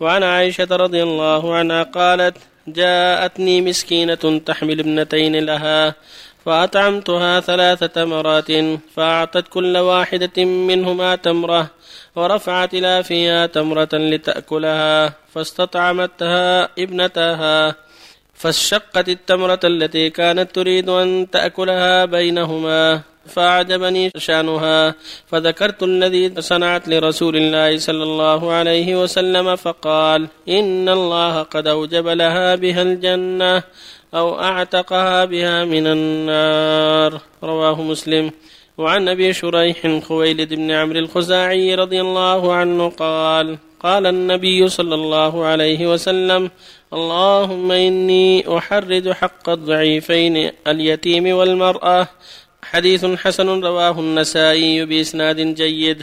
وعن عائشة رضي الله عنها قالت جاءتني مسكينة تحمل ابنتين لها فأطعمتها ثلاث تمرات فأعطت كل واحدة منهما تمرة ورفعت إلى فيها تمرة لتأكلها فاستطعمتها ابنتها فاشقت التمرة التي كانت تريد أن تأكلها بينهما. فأعجبني شأنها. فذكرت الذي صنعت لرسول الله صلى الله عليه وسلم فقال إن الله قد أوجب لها بها الجنة أو أعتقها بها من النار. رواه مسلم. وعن أبي شريح خويلد بن عمرو الخزاعي رضي الله عنه قال قال النبي صلى الله عليه وسلم اللهم إني أحرج حق الضعيفين اليتيم والمرأة حديث حسن رواه النسائي بإسناد جيد.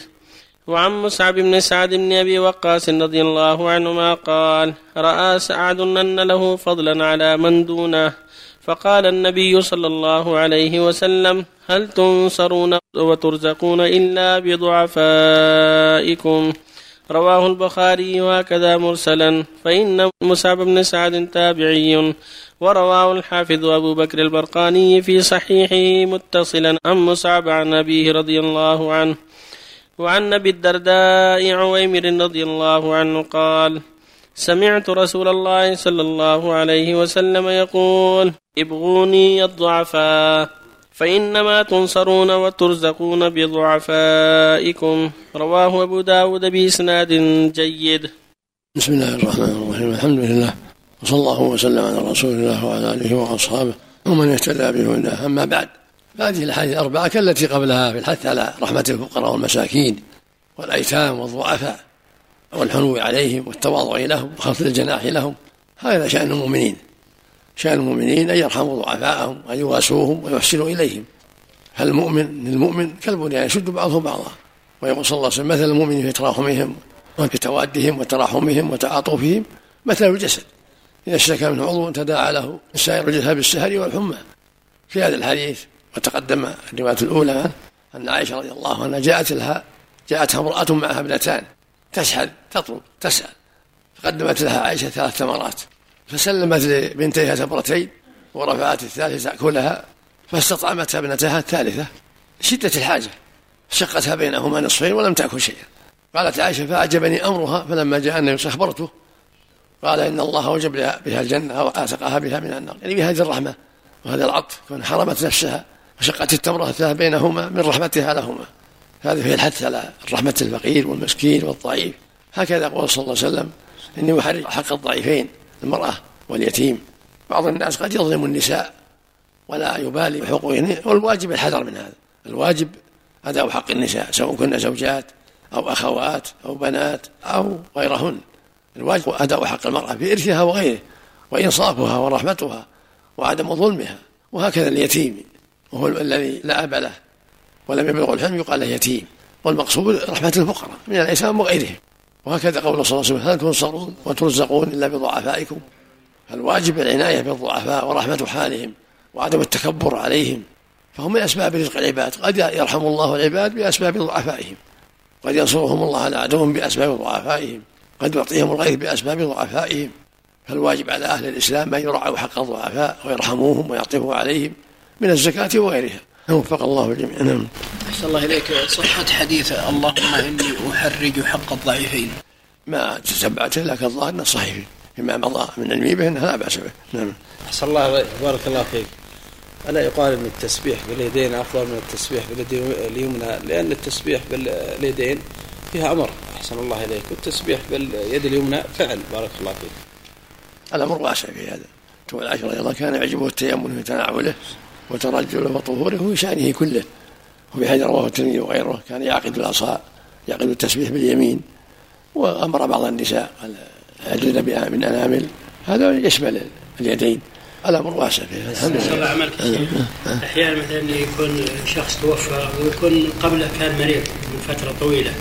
وعن مصعب بن سعد بن أبي وقاص رضي الله عنهما قال رأى سعد أن له فضلا على من دونه. فقال النبي صلى الله عليه وسلم هل تنصرون وترزقون إلا بضعفائكم؟ رواه البخاري هكذا مرسلا فإن مصعب بن سعد تابعي ورواه الحافظ أبو بكر البرقاني في صحيحه متصلا عن مصعب عن أبيه رضي الله عنه وعن أبي الدرداء عويمر رضي الله عنه قال سمعت رسول الله صلى الله عليه وسلم يقول ابغوني الضعفاء فإنما تنصرون وترزقون بضعفائكم. رواه أبو داود بإسناد جيد. بسم الله الرحمن الرحيم. الحمد لله. وصلى الله وسلم على رسول الله وعلى آله وأصحابه ومن اهتدى بهداه. أما بعد فهذه الأحاديث الأربعة كالتي قبلها في الحث على رحمة الفقراء والمساكين والأيتام والضعفاء والحنو عليهم والتواضع لهم وخفض الجناح لهم هذا شأن المؤمنين. شأن المؤمنين أن يرحموا ضعفاءهم وأن يواسوهم ويحسنوا إليهم. فالمؤمن للمؤمن كالبنيان يشد بعضه بعضا. ويقول صلى الله عليه وسلم مثل المؤمن في تراحمهم وفي توادهم وتراحمهم وتعاطفهم مثل الجسد. إذا اشتكى منه عضو تداعى له سائر الجسد بالسهر والحمى. في هذا الحديث وتقدم الرواية الأولى أن عائشة رضي الله عنها جاءت لها جاءتها امرأة معها ابنتان. تشحذ تطلب تسأل. فقدمت لها عائشة ثلاث تمرات فسلمت لبنتيها تمرتين ورفعت الثالثة تأكلها فاستطعمتها ابنتها الثالثة شدة الحاجة. شقتها بينهما نصفين ولم تأكل شيئا. قالت عائشة فأعجبني أمرها فلما جاء النبي أخبرته قال إن الله أوجب بها الجنة وآثقها بها من النار. يعني بهذه الرحمة وهذا العطف كون حرمت نفسها وشقت التمرة بينهما من رحمتها لهما. هذا فيه الحث على رحمة الفقير والمسكين والضعيف. هكذا قال صلى الله عليه وسلم إني أحرج حق الضعيفين المرأة واليتيم. بعض الناس قد يظلم النساء ولا يبالي بحقوقهن والواجب الحذر من هذا. الواجب أداء حق النساء سواء كن زوجات أو أخوات أو بنات أو غيرهن. الواجب أداء حق المرأة في إرثها وغيره وإنصافها ورحمتها وعدم ظلمها وهكذا اليتيم. وهو الذي لا أب له ولم يبلغ الحلم يقال له يتيم. والمقصود رحمة الفقراء من الأيتام وغيرهم. وهكذا قول صلى الله عليه وسلم هل تنصرون وترزقون إلا بضعفائكم؟ فالواجب العناية بالضعفاء ورحمة حالهم وعدم التكبر عليهم فهم من أسباب رزق العباد قد يرحم الله العباد بأسباب ضعفائهم قد ينصرهم الله على عدوهم بأسباب ضعفائهم قد يعطيهم الغيث بأسباب ضعفائهم فالواجب على أهل الإسلام أن يرعوا حق الضعفاء ويرحموهم ويعطفوا عليهم من الزكاة وغيرها. وفق الله الجميع نعم. أحسن الله إليك. صحة حديث اللهم إني أحرج حق الضعيفين. ما تتبعته لكن الظاهر أنه صحيح. فيما مضى من علمي به أنه لا بأس به. نعم. أحسن الله بارك الله فيك. ألا يقال أن التسبيح باليدين أفضل من التسبيح باليد اليمنى لأن التسبيح باليدين فيها أمر. أحسن الله إليك. والتسبيح باليد اليمنى فعل. بارك الله فيك. الأمر واسع في هذا. رضي الله كان يعجبه التيمم في تناوله. وترجله وطهوره في شأنه كله. وفي حديث رواه الترمذي وغيره كان يعقد العصا يعقد التسبيح باليمين وأمر بعض النساء يجلد بها من أنامل. هذا يشمل اليدين. الامر واسع فيه. الحمد لله. عملك أحيانا مثلا يكون شخص توفى ويكون قبله كان مريض من فترة طويلة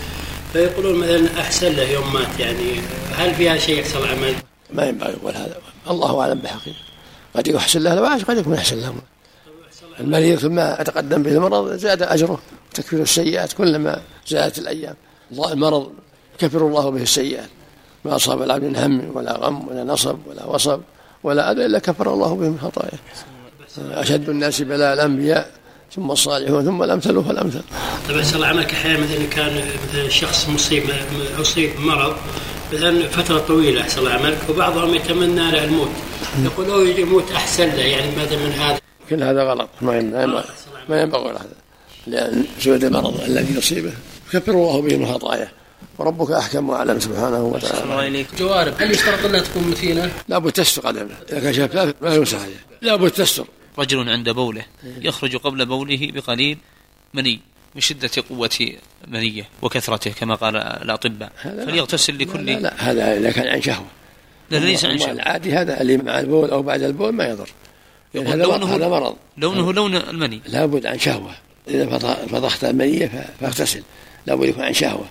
فيقولون مثلا أحسن له يوم مات يعني. هل فيها شيء يحصل عمل؟ ما ينبغي يقول هذا. الله أعلم بحقيقة. قد يحسن له قد يكون أحسن له. المريض ثم أتقدم به المرض زاد أجره. وتكفير السيئات كلما زادت الأيام. المرض يكفر الله به السيئات. ما أصاب العبد من هم ولا غم ولا نصب ولا وصب ولا أذى إلا كفر الله به من خطاياه. أشد الناس بلاء الأنبياء ثم الصالحون ثم الأمثل فالأمثل. طيب أسأل الله عملك أحيانا مثلا كان مثلا شخص مصيب أصيب بمرض مثلا فترة طويلة أسأل الله عملك وبعضهم يتمنى له الموت. يقول أو يموت أحسن له يعني مثلا من هذا؟ كل هذا غلط. ما ينبغي ما ينبغي هذا. لأن سود المرض الذي يصيبه؟ يكفر الله به من خطاياه. وربك أحكم وأعلم سبحانه وتعالى. جوارب هل يشترط انها تكون متينه؟ لابد تستر قدمه. إذا كان شفاف ما يمسح عليه. لابد تستر. رجل عند بوله يخرج قبل بوله بقليل مني من شدة قوة منية وكثرته كما قال الأطباء. فليغتسل لكل لا, لا هذا إذا كان عن شهوة. لا ليس عن شهوة. العادي هذا اللي مع البول أو بعد البول ما يضر. هذا لونه هذا مرض. لونه لون المني. لابد عن شهوة. إذا فضخت المنية فاغتسل. لابد يكون عن شهوة.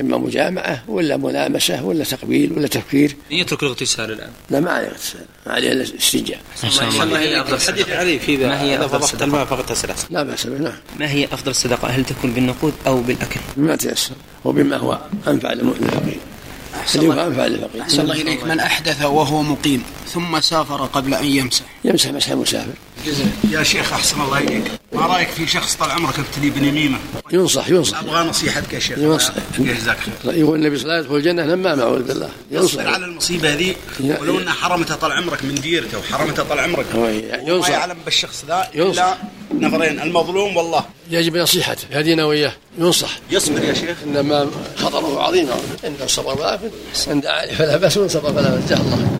إما مجامعة ولا ملامسة ولا تقبيل ولا تفكير. يترك الاغتسال الآن. لا ما عليه اغتسال. ما عليه إلا استنجاء. الحديث عليه في ما هي إذا فضخت الماء فاغتسل لا بأس به نعم. ما هي أفضل الصدقة؟ هل تكون بالنقود أو بالأكل؟ بما تيسر. وبما هو أنفع للفقير أنفع للفقير. أحسن الله إليك. من أحدث وهو مقيم ثم سافر قبل أن يمسح. يمسح مسح المسافر يا شيخ أحسن الله إليك. ما رأيك في شخص طال عمرك ابتلي بنميمة ينصح ينصح. أبغى نصيحتك يا شيخ. ينصح. جزاك خير. يقول النبي صلى الله عليه وسلم الجنة نمام أعوذ بالله ينصح. على المصيبة ذي يا- ولو أنها حرمته طال عمرك من ديرته وحرمته طال عمرك. ينصح. يعلم بالشخص ذا ينصح. إلا نفرين. المظلوم والله. يجب نصيحته. يهدينا وإياه. ينصح. يصبر يا شيخ. إنما خطره عظيم. إن الصبر دعا فلا بأس وإن صبر فلا بأس. جزاه الله